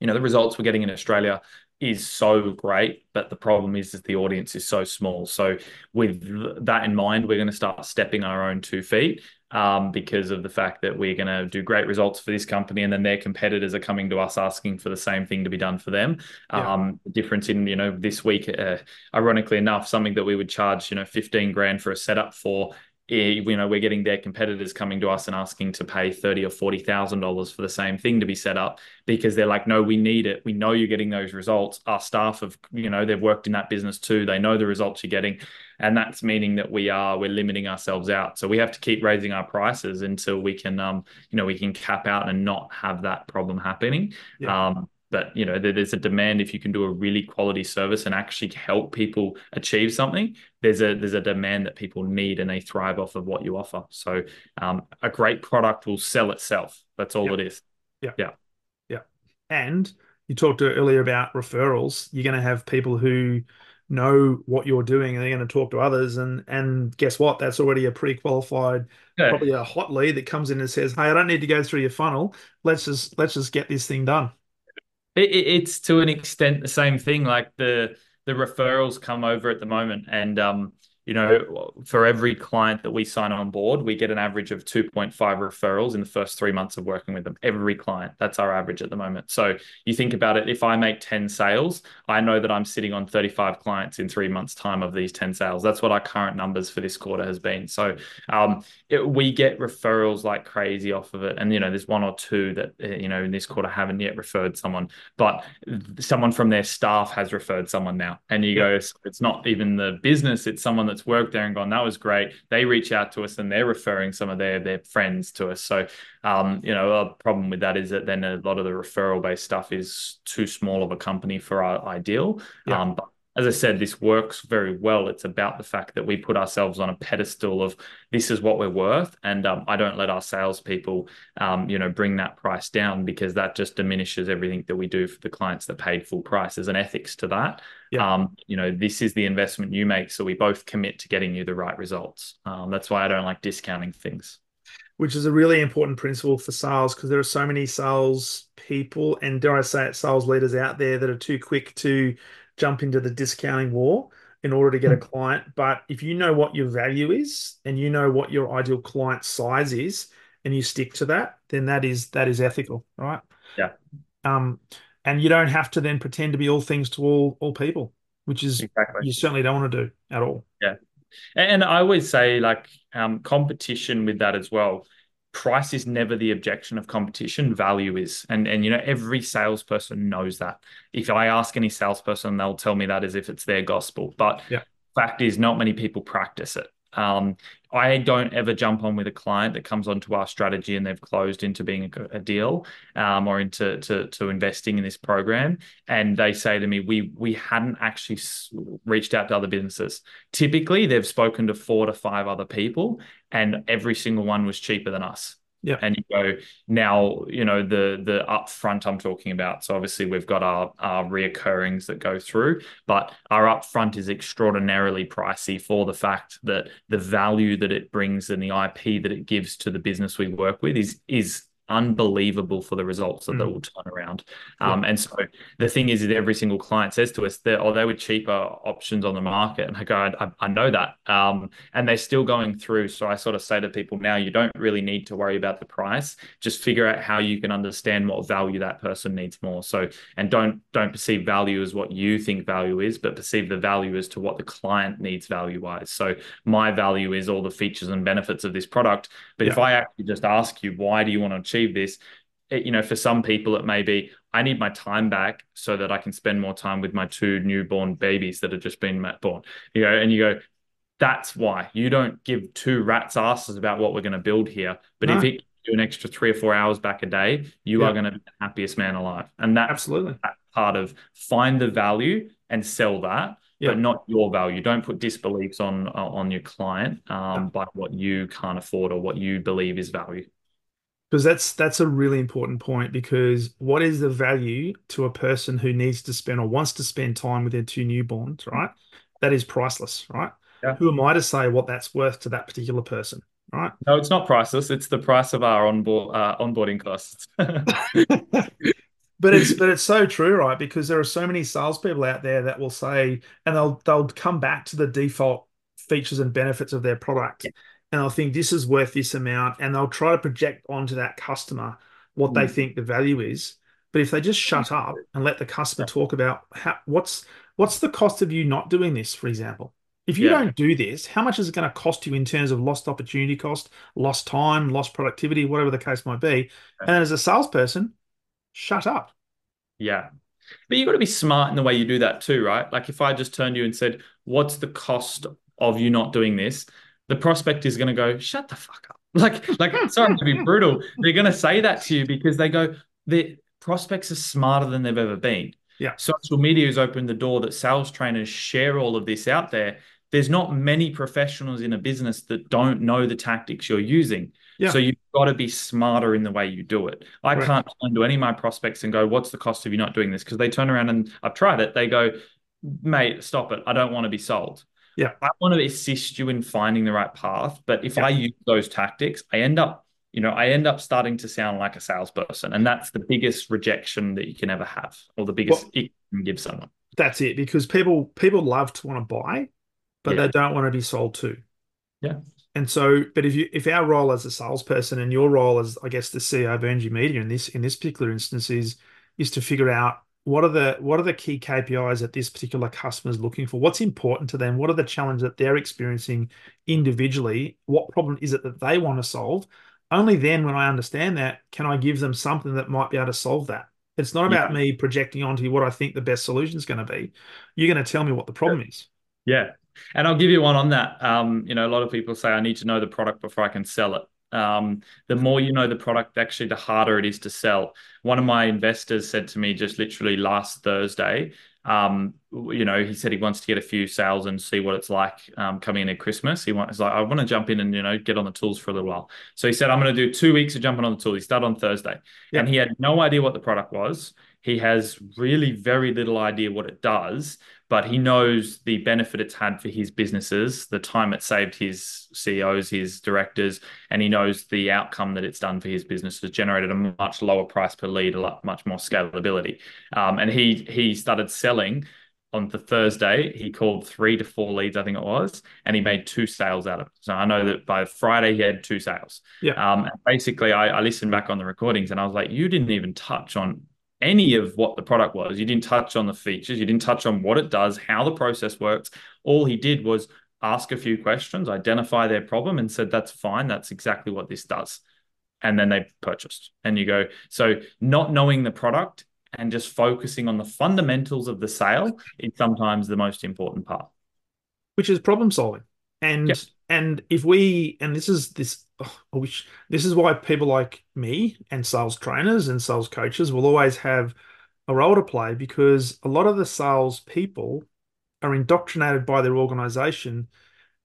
you know the results we're getting in Australia is so great, but the problem is that the audience is so small. So with that in mind, we're going to start stepping our own two feet um, because of the fact that we're going to do great results for this company, and then their competitors are coming to us asking for the same thing to be done for them. Yeah. Um, the difference in you know this week, uh, ironically enough, something that we would charge you know fifteen grand for a setup for you know we're getting their competitors coming to us and asking to pay thirty or forty thousand dollars for the same thing to be set up because they're like, no, we need it. We know you're getting those results. Our staff have, you know, they've worked in that business too. They know the results you're getting, and that's meaning that we are we're limiting ourselves out. So we have to keep raising our prices until we can, um, you know, we can cap out and not have that problem happening. Yeah. Um, but you know there's a demand if you can do a really quality service and actually help people achieve something there's a there's a demand that people need and they thrive off of what you offer. So um, a great product will sell itself. That's all it is. Yeah yeah. Yeah and you talked earlier about referrals. You're going to have people who know what you're doing and they're going to talk to others. And and guess what? That's already a pre-qualified yeah. probably a hot lead that comes in and says hey i don't need to go through your funnel. Let's just let's just get this thing done it, it's to an extent the same thing. Like the the referrals come over at the moment, and um, you know, for every client that we sign on board, we get an average of 2.5 referrals in the first three months of working with them. Every client, that's our average at the moment. So you think about it, if I make 10 sales, I know that I'm sitting on 35 clients in three months' time of these 10 sales. That's what our current numbers for this quarter has been. So um, it, we get referrals like crazy off of it. And, you know, there's one or two that, uh, you know, in this quarter haven't yet referred someone, but someone from their staff has referred someone now. And you yeah. go, it's not even the business, it's someone that that's worked there and gone, that was great. They reach out to us and they're referring some of their their friends to us. So, um, you know, a problem with that is that then a lot of the referral based stuff is too small of a company for our ideal. Yeah. Um, but as I said, this works very well. It's about the fact that we put ourselves on a pedestal of this is what we're worth, and um, I don't let our salespeople, um, you know, bring that price down because that just diminishes everything that we do for the clients that paid full price. There's an ethics to that. Yeah. Um, you know, this is the investment you make, so we both commit to getting you the right results. Um, that's why I don't like discounting things which is a really important principle for sales because there are so many sales people and dare I say it, sales leaders out there that are too quick to jump into the discounting war in order to get a hmm. client. But if you know what your value is and you know what your ideal client size is and you stick to that, then that is that is ethical, right? Yeah. Um, and you don't have to then pretend to be all things to all all people, which is exactly. you certainly don't want to do at all. Yeah. And I always say like um, competition with that as well price is never the objection of competition value is. And and you know every salesperson knows that. If i ask any salesperson they'll tell me that as if it's their gospel. But yeah. fact is not many people practice it. Um, I don't ever jump on with a client that comes onto our strategy and they've closed into being a, a deal um, or into to, to investing in this program, and they say to me, "We we hadn't actually reached out to other businesses. Typically, they've spoken to four to five other people, and every single one was cheaper than us." Yeah. And you go now, you know, the the upfront I'm talking about. So obviously we've got our our reoccurrings that go through, but our upfront is extraordinarily pricey for the fact that the value that it brings and the IP that it gives to the business we work with is is unbelievable for the results that mm. they will turn around. Um, And so the thing is that every single client says to us that, oh, they were cheaper options on the market. And I go, I, I know that. Um, and they're still going through. So I sort of say to people now, you don't really need to worry about the price. Just figure out how you can understand what value that person needs more. So, and don't, don't perceive value as what you think value is, but perceive the value as to what the client needs value wise. So my value is all the features and benefits of this product. But yeah. if I actually just ask you, why do you want to achieve achieve this you know for some people it may be i need my time back so that i can spend more time with my two newborn babies that have just been born you know and you go that's why you don't give two rats asses about what we're going to build here but no. if it you an extra three or four hours back a day you yeah. are going to be the happiest man alive and that's absolutely that part of find the value and sell that yeah. but not your value. Don't put disbeliefs on on your client um, by what you can't afford or what you believe is value because that's that's a really important point because what is the value to a person who needs to spend or wants to spend time with their two newborns right? That is priceless right? Yeah. who am i to say what that's worth to that particular person right? No it's not priceless. It's the price of our onboard uh, onboarding costs. But it's but it's so true right? Because there are so many salespeople out there that will say and they'll they'll come back to the default features and benefits of their product. Yeah and they'll think this is worth this amount, and they'll try to project onto that customer what mm. they think the value is. But if they just shut up and let the customer talk about how, what's what's the cost of you not doing this, for example, if you yeah. don't do this, how much is it going to cost you in terms of lost opportunity cost, lost time, lost productivity, whatever the case might be? And as a salesperson, shut up. Yeah. But you've got to be smart in the way you do that too, right? Like if I just turned you and said, What's the cost of you not doing this? The prospect is going to go, shut the fuck up. Like, like, sorry to be brutal. They're going to say that to you because they go, the prospects are smarter than they've ever been. Yeah. Social media has opened the door that sales trainers share all of this out there. There's not many professionals in a business that don't know the tactics you're using. Yeah. So you've got to be smarter in the way you do it. I right. can't turn to any of my prospects and go, what's the cost of you not doing this? Because they turn around and I've tried it. They go, mate, stop it. I don't want to be sold. Yeah. I want to assist you in finding the right path. But if yeah. I use those tactics, I end up, you know, I end up starting to sound like a salesperson. And that's the biggest rejection that you can ever have, or the biggest well, you can give someone. That's it. Because people people love to want to buy, but yeah. they don't want to be sold to. Yeah. And so, but if you if our role as a salesperson and your role as I guess the CEO of Earng Media in this in this particular instance is is to figure out what are the what are the key KPIs that this particular customer is looking for? What's important to them? What are the challenges that they're experiencing individually? What problem is it that they want to solve? Only then, when I understand that, can I give them something that might be able to solve that. It's not about yeah. me projecting onto you what I think the best solution is going to be. You're going to tell me what the problem is. Yeah, and I'll give you one on that. Um, you know, a lot of people say I need to know the product before I can sell it. Um, the more you know the product, actually, the harder it is to sell. One of my investors said to me just literally last Thursday, um, you know, he said he wants to get a few sales and see what it's like um, coming in at Christmas. He wants like, I want to jump in and you know get on the tools for a little while. So he said, I'm going to do two weeks of jumping on the tool. He started on Thursday, yeah. and he had no idea what the product was. He has really very little idea what it does, but he knows the benefit it's had for his businesses, the time it saved his CEOs, his directors, and he knows the outcome that it's done for his business has generated a much lower price per lead, a lot much more scalability. Um, and he he started selling on the Thursday. He called three to four leads, I think it was, and he made two sales out of it. So I know that by Friday he had two sales. Yeah. Um, basically, I, I listened back on the recordings and I was like, you didn't even touch on any of what the product was. You didn't touch on the features, you didn't touch on what it does, how the process works. All he did was ask a few questions, identify their problem, and said, That's fine. That's exactly what this does. And then they purchased. And you go, So, not knowing the product and just focusing on the fundamentals of the sale is sometimes the most important part, which is problem solving. And yep. and if we and this is this oh, which this is why people like me and sales trainers and sales coaches will always have a role to play because a lot of the sales people are indoctrinated by their organization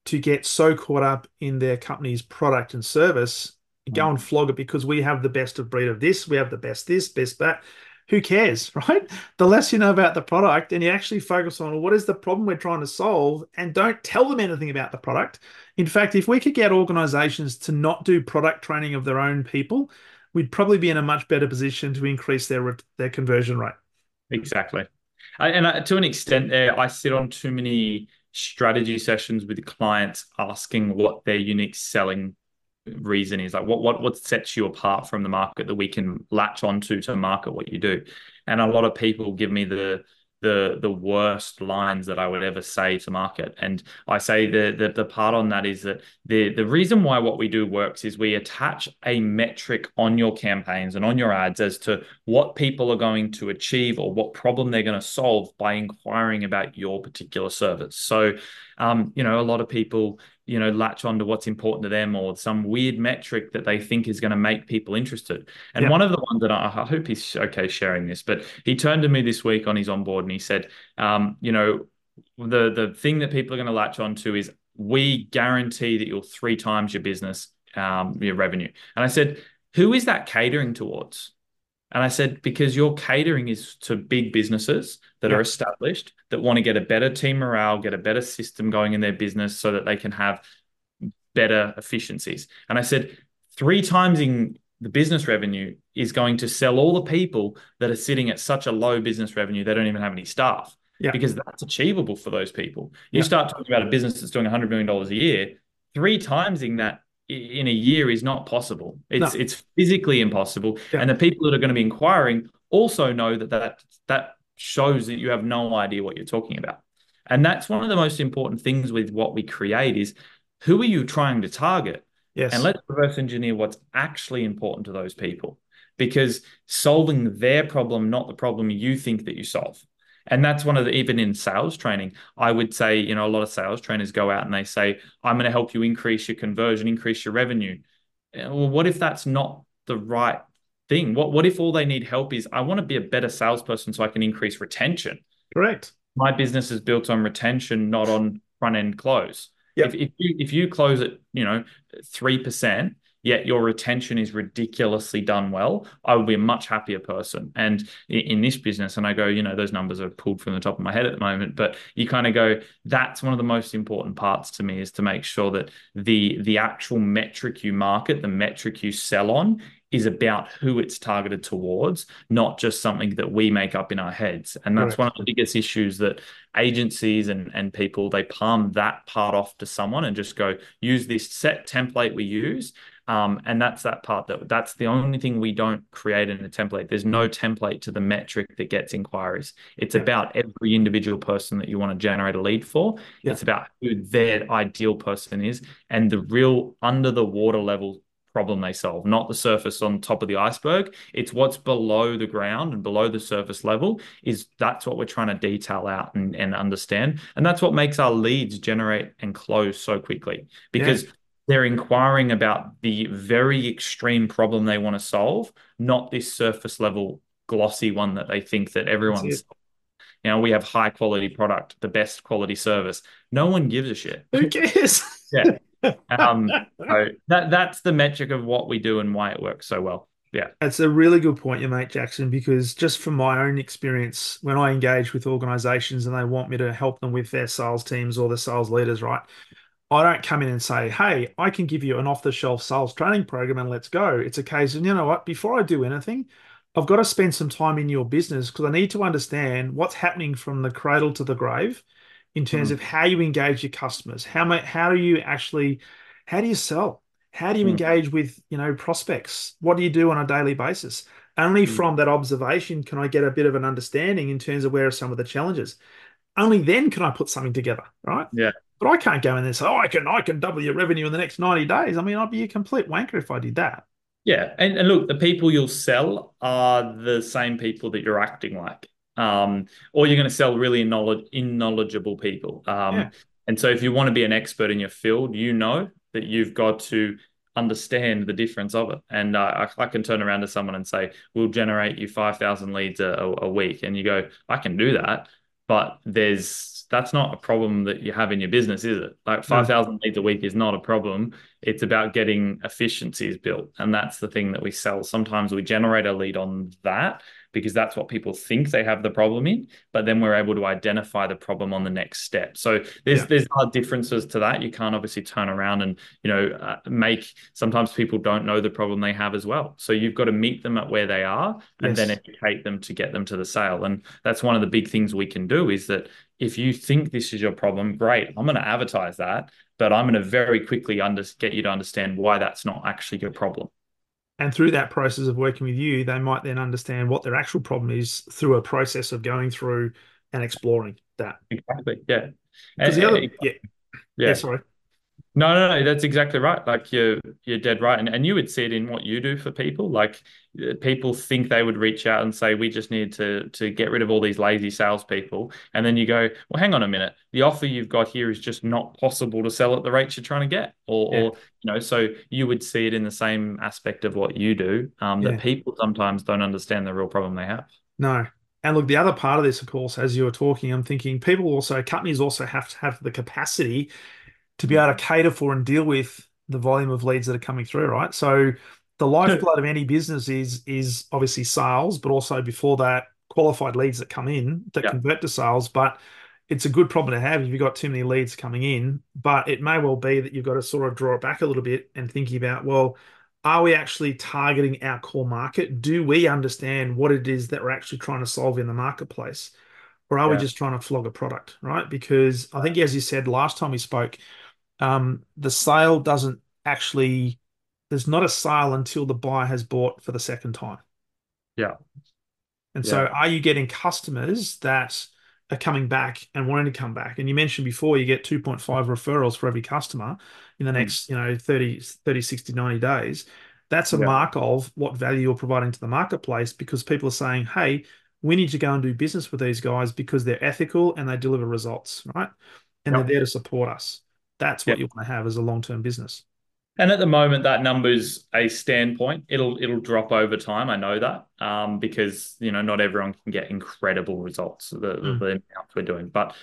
to get so caught up in their company's product and service go mm. and flog it because we have the best of breed of this, we have the best this, best that. Who cares, right? The less you know about the product and you actually focus on what is the problem we're trying to solve and don't tell them anything about the product. In fact, if we could get organizations to not do product training of their own people, we'd probably be in a much better position to increase their their conversion rate. Exactly. And to an extent there, I sit on too many strategy sessions with clients asking what their unique selling reason is like what what what sets you apart from the market that we can latch onto to market what you do and a lot of people give me the the the worst lines that I would ever say to market. And I say the, the the part on that is that the the reason why what we do works is we attach a metric on your campaigns and on your ads as to what people are going to achieve or what problem they're going to solve by inquiring about your particular service. So um, you know, a lot of people you know latch onto what's important to them or some weird metric that they think is going to make people interested. And one of the ones that I, I, hope he's okay sharing this but he turned to me this week on his onboard and he said um, you know the the thing that people are going to latch onto is we guarantee that you'll three times your business um, your revenue. And i said who is that catering towards and I said, because your catering is to big businesses that yeah. are established, that want to get a better team morale, get a better system going in their business so that they can have better efficiencies. And I said, three times in the business revenue is going to sell all the people that are sitting at such a low business revenue, they don't even have any staff. Yeah. Because that's achievable for those people. You yeah. start talking about a business that's doing $100 million a year, three times in that in a year is not possible. It's no. it's physically impossible. Yeah. And the people that are going to be inquiring also know that that that shows that you have no idea what you're talking about. And that's one of the most important things with what we create is who are you trying to target? Yes. And let's reverse engineer what's actually important to those people because solving their problem, not the problem you think that you solve. And that's one of the, even in sales training, I would say, you know, a lot of sales trainers go out and they say, I'm going to help you increase your conversion, increase your revenue. Eh, well, what if that's not the right thing? What, what if all they need help is, I want to be a better salesperson so I can increase retention? Correct. My business is built on retention, not on front end close. Yep. If, if you if you close at you know three percent, yet your retention is ridiculously done well, I would be a much happier person. And in this business, and I go, you know, those numbers are pulled from the top of my head at the moment, but you kind of go, that's one of the most important parts to me is to make sure that the the actual metric you market, the metric you sell on is about who it's targeted towards, not just something that we make up in our heads. And that's one of the biggest issues that agencies and, and people, they palm that part off to someone and just go, use this set template we use um, and that's that part that that's the only thing we don't create in a template. There's no template to the metric that gets inquiries. It's yeah. about every individual person that you want to generate a lead for. Yeah. It's about who their ideal person is and the real under the water level problem they solve, not the surface on top of the iceberg. It's what's below the ground and below the surface level is that's what we're trying to detail out and, and understand. And that's what makes our leads generate and close so quickly because yeah they're inquiring about the very extreme problem they want to solve, not this surface level glossy one that they think that everyone's. You know, we have high quality product, the best quality service. No one gives a shit. Who cares? yeah. Um, so that that's the metric of what we do and why it works so well. Yeah. That's a really good point you make, Jackson, because just from my own experience, when I engage with organizations and they want me to help them with their sales teams or the sales leaders, right? I don't come in and say, hey, I can give you an off the shelf sales training program and let's go. It's a case of, you know what, before I do anything, I've got to spend some time in your business because I need to understand what's happening from the cradle to the grave in terms mm. of how you engage your customers. How, how do you actually, how do you sell? How do you mm. engage with, you know, prospects? What do you do on a daily basis? Only mm. from that observation can I get a bit of an understanding in terms of where are some of the challenges. Only then can I put something together, right? Yeah. But I can't go in there and say, "Oh, I can, I can double your revenue in the next ninety days." I mean, I'd be a complete wanker if I did that. Yeah, and, and look, the people you'll sell are the same people that you're acting like, um, or you're going to sell really knowledge, knowledgeable people. Um, yeah. And so, if you want to be an expert in your field, you know that you've got to understand the difference of it. And uh, I, I, can turn around to someone and say, "We'll generate you five thousand leads a, a, week," and you go, "I can do that," but there's that's not a problem that you have in your business, is it? Like 5,000 leads a week is not a problem. It's about getting efficiencies built. And that's the thing that we sell. Sometimes we generate a lead on that because that's what people think they have the problem in. But then we're able to identify the problem on the next step. So there's yeah. there's differences to that. You can't obviously turn around and you know uh, make. Sometimes people don't know the problem they have as well. So you've got to meet them at where they are and yes. then educate them to get them to the sale. And that's one of the big things we can do is that if you think this is your problem, great. I'm going to advertise that, but I'm going to very quickly under, get you to understand why that's not actually your problem. And through that process of working with you, they might then understand what their actual problem is through a process of going through and exploring that. Exactly. Yeah. Because the other, yeah. yeah. Yeah. Sorry. No, no, no, that's exactly right. Like you're you're dead right. And and you would see it in what you do for people. Like uh, people think they would reach out and say, we just need to to get rid of all these lazy salespeople. And then you go, well, hang on a minute. The offer you've got here is just not possible to sell at the rates you're trying to get. Or, yeah. or you know, so you would see it in the same aspect of what you do. Um, yeah. that people sometimes don't understand the real problem they have. No. And look, the other part of this, of course, as you were talking, I'm thinking people also, companies also have to have the capacity to be able to cater for and deal with the volume of leads that are coming through, right? So the lifeblood of any business is is obviously sales, but also before that, qualified leads that come in that yeah. convert to sales. But it's a good problem to have if you've got too many leads coming in. But it may well be that you've got to sort of draw it back a little bit and thinking about, well, are we actually targeting our core market? Do we understand what it is that we're actually trying to solve in the marketplace? Or are yeah. we just trying to flog a product, right? Because I think, as you said last time we spoke, um, the sale doesn't actually there's not a sale until the buyer has bought for the second time. Yeah. And yeah. so are you getting customers that are coming back and wanting to come back? And you mentioned before you get 2.5 referrals for every customer in the hmm. next, mm. you know, 30, 30, 60, 90 days. That's a yeah. mark of what value you're providing to the marketplace because people are saying, hey, we need to go and do business with these guys because they're ethical and they deliver results, right? And they're there to support us. That's what yep. you want to have as a long-term business. And at the moment, that number's a standpoint. It'll it'll drop over time. I know that um, because you know not everyone can get incredible results the, mm. the amounts we're doing, but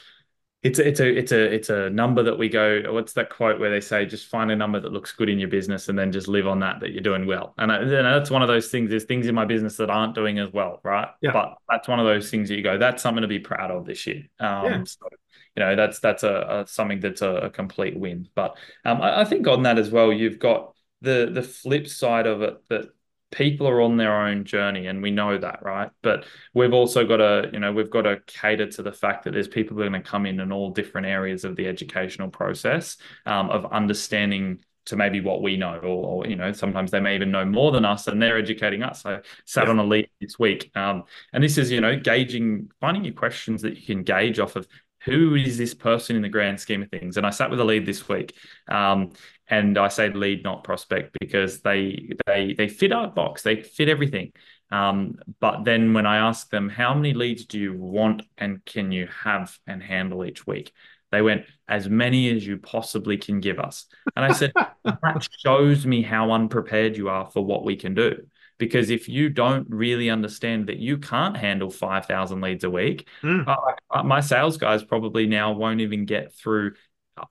it's a, it's a it's a it's a number that we go. What's that quote where they say just find a number that looks good in your business and then just live on that that you're doing well. And I, you know, that's one of those things. There's things in my business that aren't doing as well, right? Yeah. But that's one of those things that you go. That's something to be proud of this year. Um, yeah. So you know that's that's a, a something that's a, a, complete win. But um, I, I, think on that as well, you've got the the flip side of it that people are on their own journey and we know that right but we've also got to you know we've got to cater to the fact that there's people that are going to come in in all different areas of the educational process um, of understanding to maybe what we know, or, or, you know, sometimes they may even know more than us, and they're educating us. I sat yeah. on a lead this week, um, and this is you know gauging, finding your questions that you can gauge off of who is this person in the grand scheme of things? And I sat with a lead this week, um, and I say lead, not prospect, because they they they fit our box, they fit everything. Um, but then when I asked them, how many leads do you want and can you have and handle each week? They went, as many as you possibly can give us. And I said, that shows me how unprepared you are for what we can do. Because if you don't really understand that you can't handle 5,000 leads a week, mm. uh, my sales guys probably now won't even get through,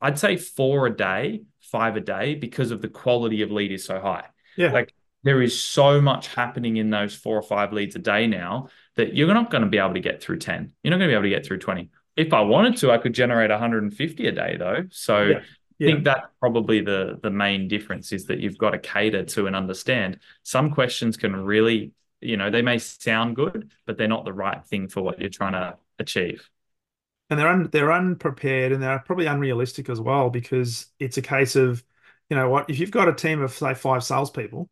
I'd say four a day, five a day, because of the quality of lead is so high. Yeah. Like there is so much happening in those four or five leads a day now that you're not going to be able to get through 10. You're not going to be able to get through 20. If I wanted to, I could generate 150 a day though. So yeah. I think that's probably the the main difference is that you've got to cater to and understand. Some questions can really, you know, they may sound good, but they're not the right thing for what you're trying to achieve. And they're un, they're unprepared and they're probably unrealistic as well because it's a case of, you know what, if you've got a team of say five salespeople,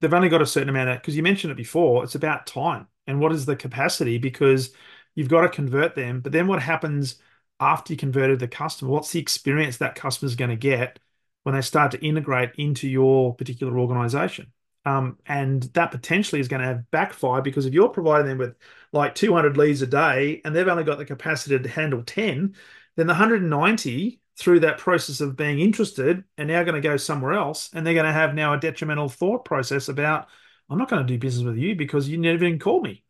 they've only got a certain amount of because you mentioned it before, it's about time and what is the capacity because you've got to convert them. But then what happens after you converted the customer, what's the experience that customer is going to get when they start to integrate into your particular organization? Um, and that potentially is going to have backfire because if you're providing them with like 200 leads a day and they've only got the capacity to handle 10, then the 190 through that process of being interested are now going to go somewhere else and they're going to have now a detrimental thought process about, I'm not going to do business with you because you never even called me.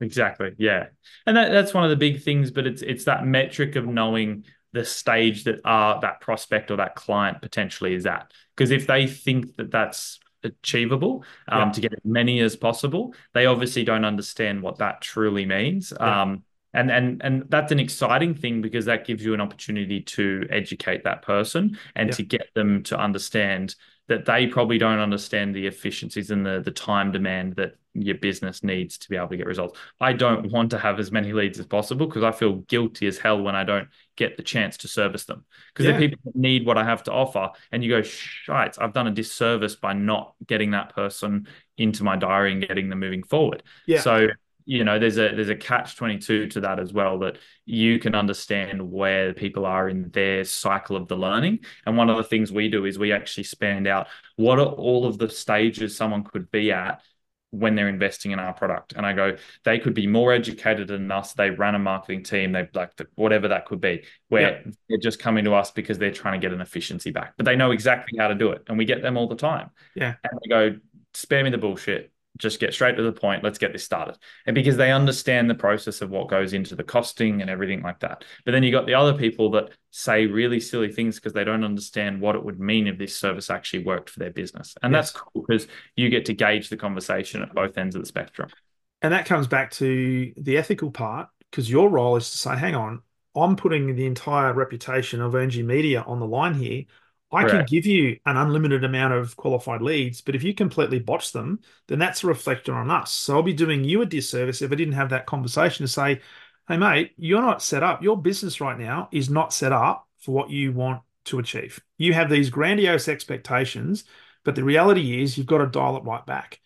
Exactly. Yeah. And that, that's one of the big things, but it's it's that metric of knowing the stage that are that prospect or that client potentially is at. Because if they think that that's achievable um, yeah. to get as many as possible, they obviously don't understand what that truly means. Yeah. Um, and and and that's an exciting thing because that gives you an opportunity to educate that person and yeah. to get them to understand that they probably don't understand the efficiencies and the the time demand that your business needs to be able to get results. I don't want to have as many leads as possible because I feel guilty as hell when I don't get the chance to service them. Because yeah. people that need what I have to offer, and you go, shite, I've done a disservice by not getting that person into my diary and getting them moving forward. Yeah. So you know there's a there's a catch 22 to that as well that you can understand where people are in their cycle of the learning. And one of the things we do is we actually spend out what are all of the stages someone could be at when they're investing in our product. And i go they could be more educated than us. They run a marketing team. They like whatever that could be where yeah. they're just coming to us because they're trying to get an efficiency back. But they know exactly how to do it and we get them all the time. Yeah. And they go spare me the bullshit just get straight to the point. Let's get this started. And because they understand the process of what goes into the costing and everything like that. But then you got the other people that say really silly things because they don't understand what it would mean if this service actually worked for their business. And yes. that's cool because you get to gauge the conversation at both ends of the spectrum. And that comes back to the ethical part because your role is to say, hang on, I'm putting the entire reputation of Earng Media on the line here. I Correct. can give you an unlimited amount of qualified leads, but if you completely botch them, then that's a reflection on us. So I'll be doing you a disservice if I didn't have that conversation to say, hey, mate, you're not set up. Your business right now is not set up for what you want to achieve. You have these grandiose expectations, but the reality is you've got to dial it right back.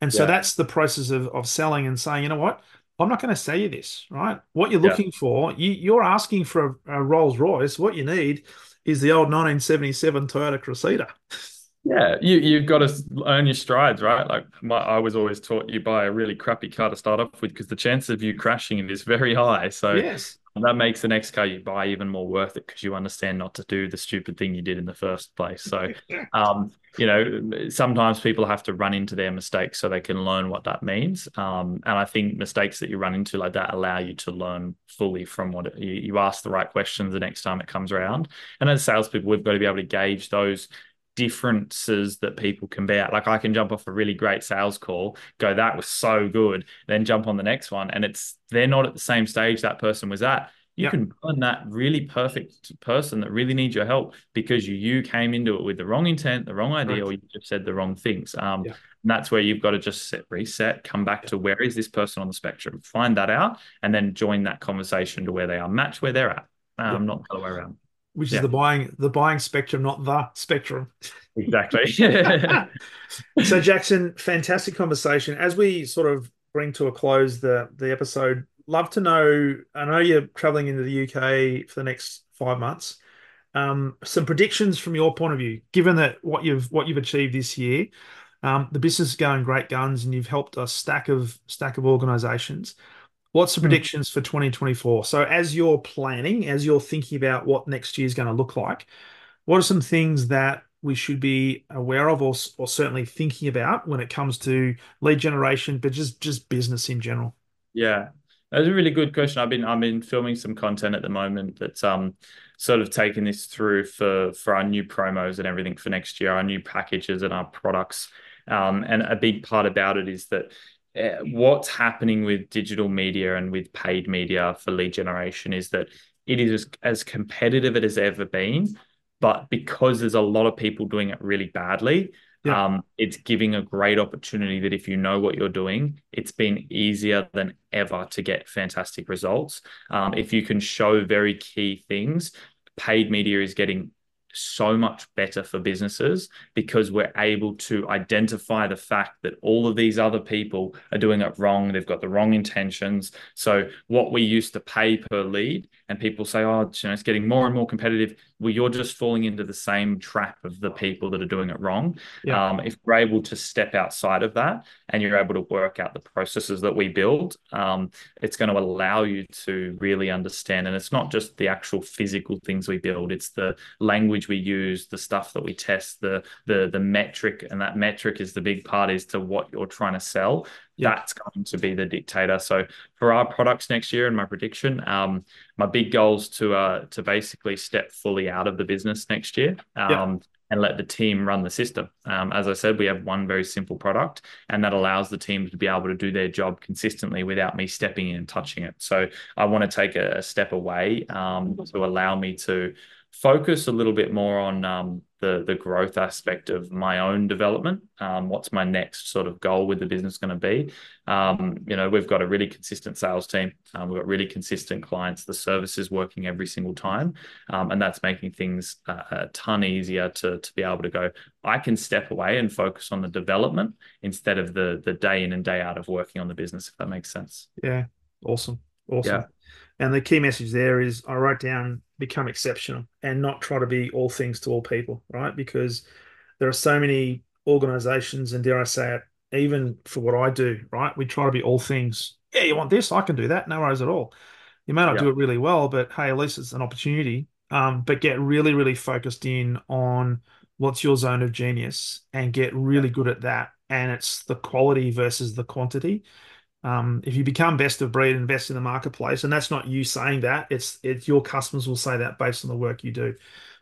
And so yeah. that's the process of, of selling and saying, you know what? I'm not going to sell you this, right? What you're looking yeah. for, you, are asking for a, a Rolls Royce. What you need is the old 1977 Toyota Cressida. Yeah, you you've got to earn your strides, right? Like my, I was always taught you buy a really crappy car to start off with because the chance of you crashing it is very high. So yes. That makes the next car you buy even more worth it because you understand not to do the stupid thing you did in the first place. So, um, you know, sometimes people have to run into their mistakes so they can learn what that means. Um, and I think mistakes that you run into like that allow you to learn fully from what it, you, you ask the right questions the next time it comes around. And as salespeople, we've got to be able to gauge those differences that people can be at. Like I can jump off a really great sales call, go, that was so good, then jump on the next one. And it's they're not at the same stage that person was at. You yep. can burn that really perfect person that really needs your help because you you came into it with the wrong intent, the wrong idea, right. or you just said the wrong things. Um, and that's where you've got to just set, reset, come back to where is this person on the spectrum, find that out, and then join that conversation to where they are, match where they're at. Um, not the other way around which yeah. is the buying the buying spectrum, not the spectrum. Exactly. so Jackson, fantastic conversation. As we sort of bring to a close the the episode, love to know. I know you're traveling into the UK for the next five months. Um, some predictions from your point of view, given that what you've what you've achieved this year, um, the business is going great guns, and you've helped a stack of stack of organisations. What's the hmm. predictions for 2024? So, as you're planning, as you're thinking about what next year is going to look like, what are some things that we should be aware of or, or certainly thinking about when it comes to lead generation, but just just business in general? Yeah, that's a really good question. I've been I've been filming some content at the moment that's um sort of taking this through for for our new promos and everything for next year, our new packages and our products. Um, and a big part about it is that uh, what's happening with digital media and with paid media for lead generation is that it is as, competitive as competitive as ever been, but because there's a lot of people doing it really badly, yeah. um, it's giving a great opportunity that if you know what you're doing, it's been easier than ever to get fantastic results. Um, if you can show very key things, paid media is getting so much better for businesses because we're able to identify the fact that all of these other people are doing it wrong. They've got the wrong intentions. So, what we used to pay per lead, and people say, oh, you know, it's getting more and more competitive well, you're just falling into the same trap of the people that are doing it wrong. Yeah. Um, if we're able to step outside of that and you're able to work out the processes that we build, um, it's going to allow you to really understand. And it's not just the actual physical things we build; it's the language we use, the stuff that we test, the the the metric, and that metric is the big part is to what you're trying to sell yeah. that's going to be the dictator. So for our products next year and my prediction, um, my big goals to uh to basically step fully out of the business next year. Um, yeah and let the team run the system. Um, as I said, we have one very simple product, and that allows the team to be able to do their job consistently without me stepping in and touching it. So I want to take a, a step away um, to allow me to focus a little bit more on um, the the growth aspect of my own development. Um, what's my next sort of goal with the business going to be? Um, you know, we've got a really consistent sales team. Um, we've got really consistent clients. The service is working every single time, um, and that's making things a, a ton easier to to be able to go. I can step away and focus on the development instead of the the day in and day out of working on the business. If that makes sense. Yeah. Awesome. Awesome. Yeah. And the key message there is I wrote down become exceptional and not try to be all things to all people, right? Because there are so many organizations, and dare I say it, even for what I do, right? We try to be all things. Yeah, you want this? I can do that. No worries at all. You may not do it really well, but hey, at least it's an opportunity. Um, but get really, really focused in on what's your zone of genius and get really good at that. And it's the quality versus the quantity. Um, if you become best of breed, invest in the marketplace, and that's not you saying that; it's it's your customers will say that based on the work you do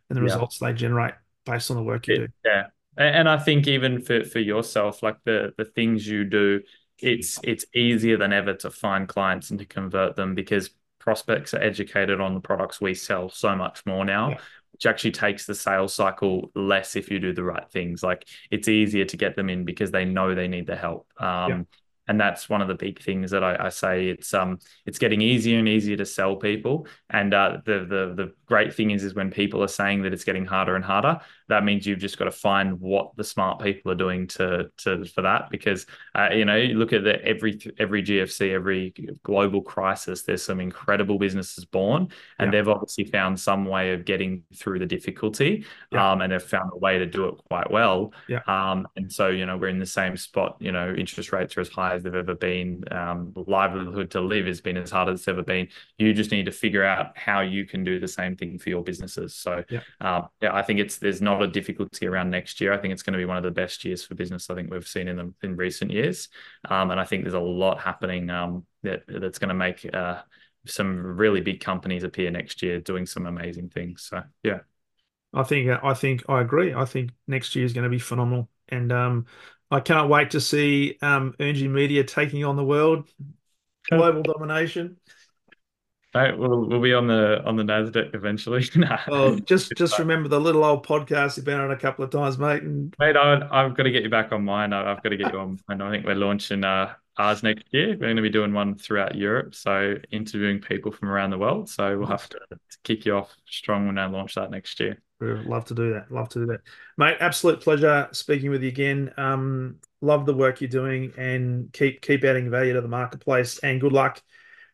and the yeah. results they generate based on the work you do. Yeah, and I think even for for yourself, like the the things you do, it's it's easier than ever to find clients and to convert them because prospects are educated on the products we sell so much more now. Yeah which actually takes the sales cycle less if you do the right things. Like it's easier to get them in because they know they need the help. Um, yeah and that's one of the big things that I, I, say. It's um it's getting easier and easier to sell people, and uh, the the the great thing is is when people are saying that it's getting harder and harder, that means you've just got to find what the smart people are doing to to for that because uh, you know you look at the every every GFC, every global crisis. There's some incredible businesses born, and yeah. they've obviously found some way of getting through the difficulty, yeah. um, and have found a way to do it quite well. Yeah. Um, and so you know we're in the same spot. You know, interest rates are as high as they've ever been. Um, livelihood to live has been as hard as it's ever been. You just need to figure out how you can do the same thing for your businesses. So, yeah, um, yeah I think it's there's not a difficulty around next year. I think it's going to be one of the best years for business I think we've seen in them in recent years, um, and I think there's a lot happening um, that that's going to make uh, some really big companies appear next year doing some amazing things. So, yeah. I think I think I agree. I think next year is going to be phenomenal, and um, I cannot wait to see um, Media taking on the world, global domination. Right, we'll, we'll be on the on the Nasdaq eventually. nah. Well, just just remember the little old podcast you've been on a couple of times, mate. And mate, I, I've got to get you back on mine. I, have got to get you on. And I think we're launching uh, ours next year. We're going to be doing one throughout Europe, so interviewing people from around the world. So we'll have to, to kick you off strong when I launch that next year. Love to do that. Love to do that, mate. Absolute pleasure speaking with you again. Um, love the work you're doing, and keep keep adding value to the marketplace. And good luck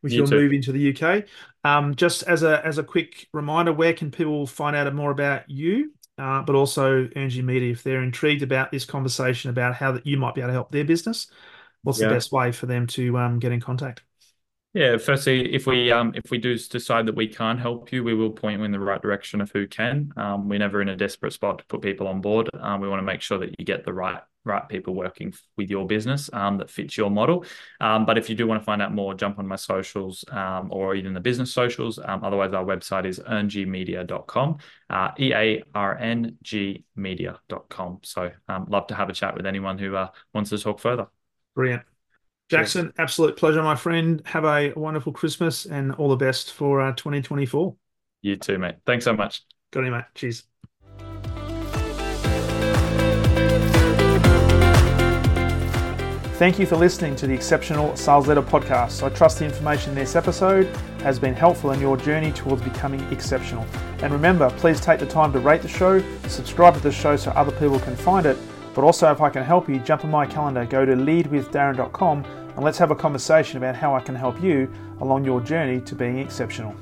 with you your too. move into the UK. Um, just as a as a quick reminder, where can people find out more about you, uh, but also Earng Media if they're intrigued about this conversation about how that you might be able to help their business? What's yeah. the best way for them to um, get in contact? Yeah, firstly, if we um if we do decide that we can't help you, we will point you in the right direction of who can. Um, we're never in a desperate spot to put people on board. Um, we want to make sure that you get the right right people working with your business um, that fits your model. Um, but if you do want to find out more, jump on my socials um, or even the business socials. Um, otherwise, our website is earngmedia.com, uh, E A R N G media.com. So, um, love to have a chat with anyone who uh, wants to talk further. Brilliant. Jackson, absolute pleasure, my friend. Have a wonderful Christmas and all the best for uh, 2024. You too, mate. Thanks so much. Got you, mate. Cheers. Thank you for listening to the Exceptional Sales Leader podcast. I trust the information in this episode has been helpful in your journey towards becoming exceptional. And remember, please take the time to rate the show, subscribe to the show so other people can find it. But also, if I can help you, jump on my calendar, go to leadwithdarren.com, and let's have a conversation about how I can help you along your journey to being exceptional.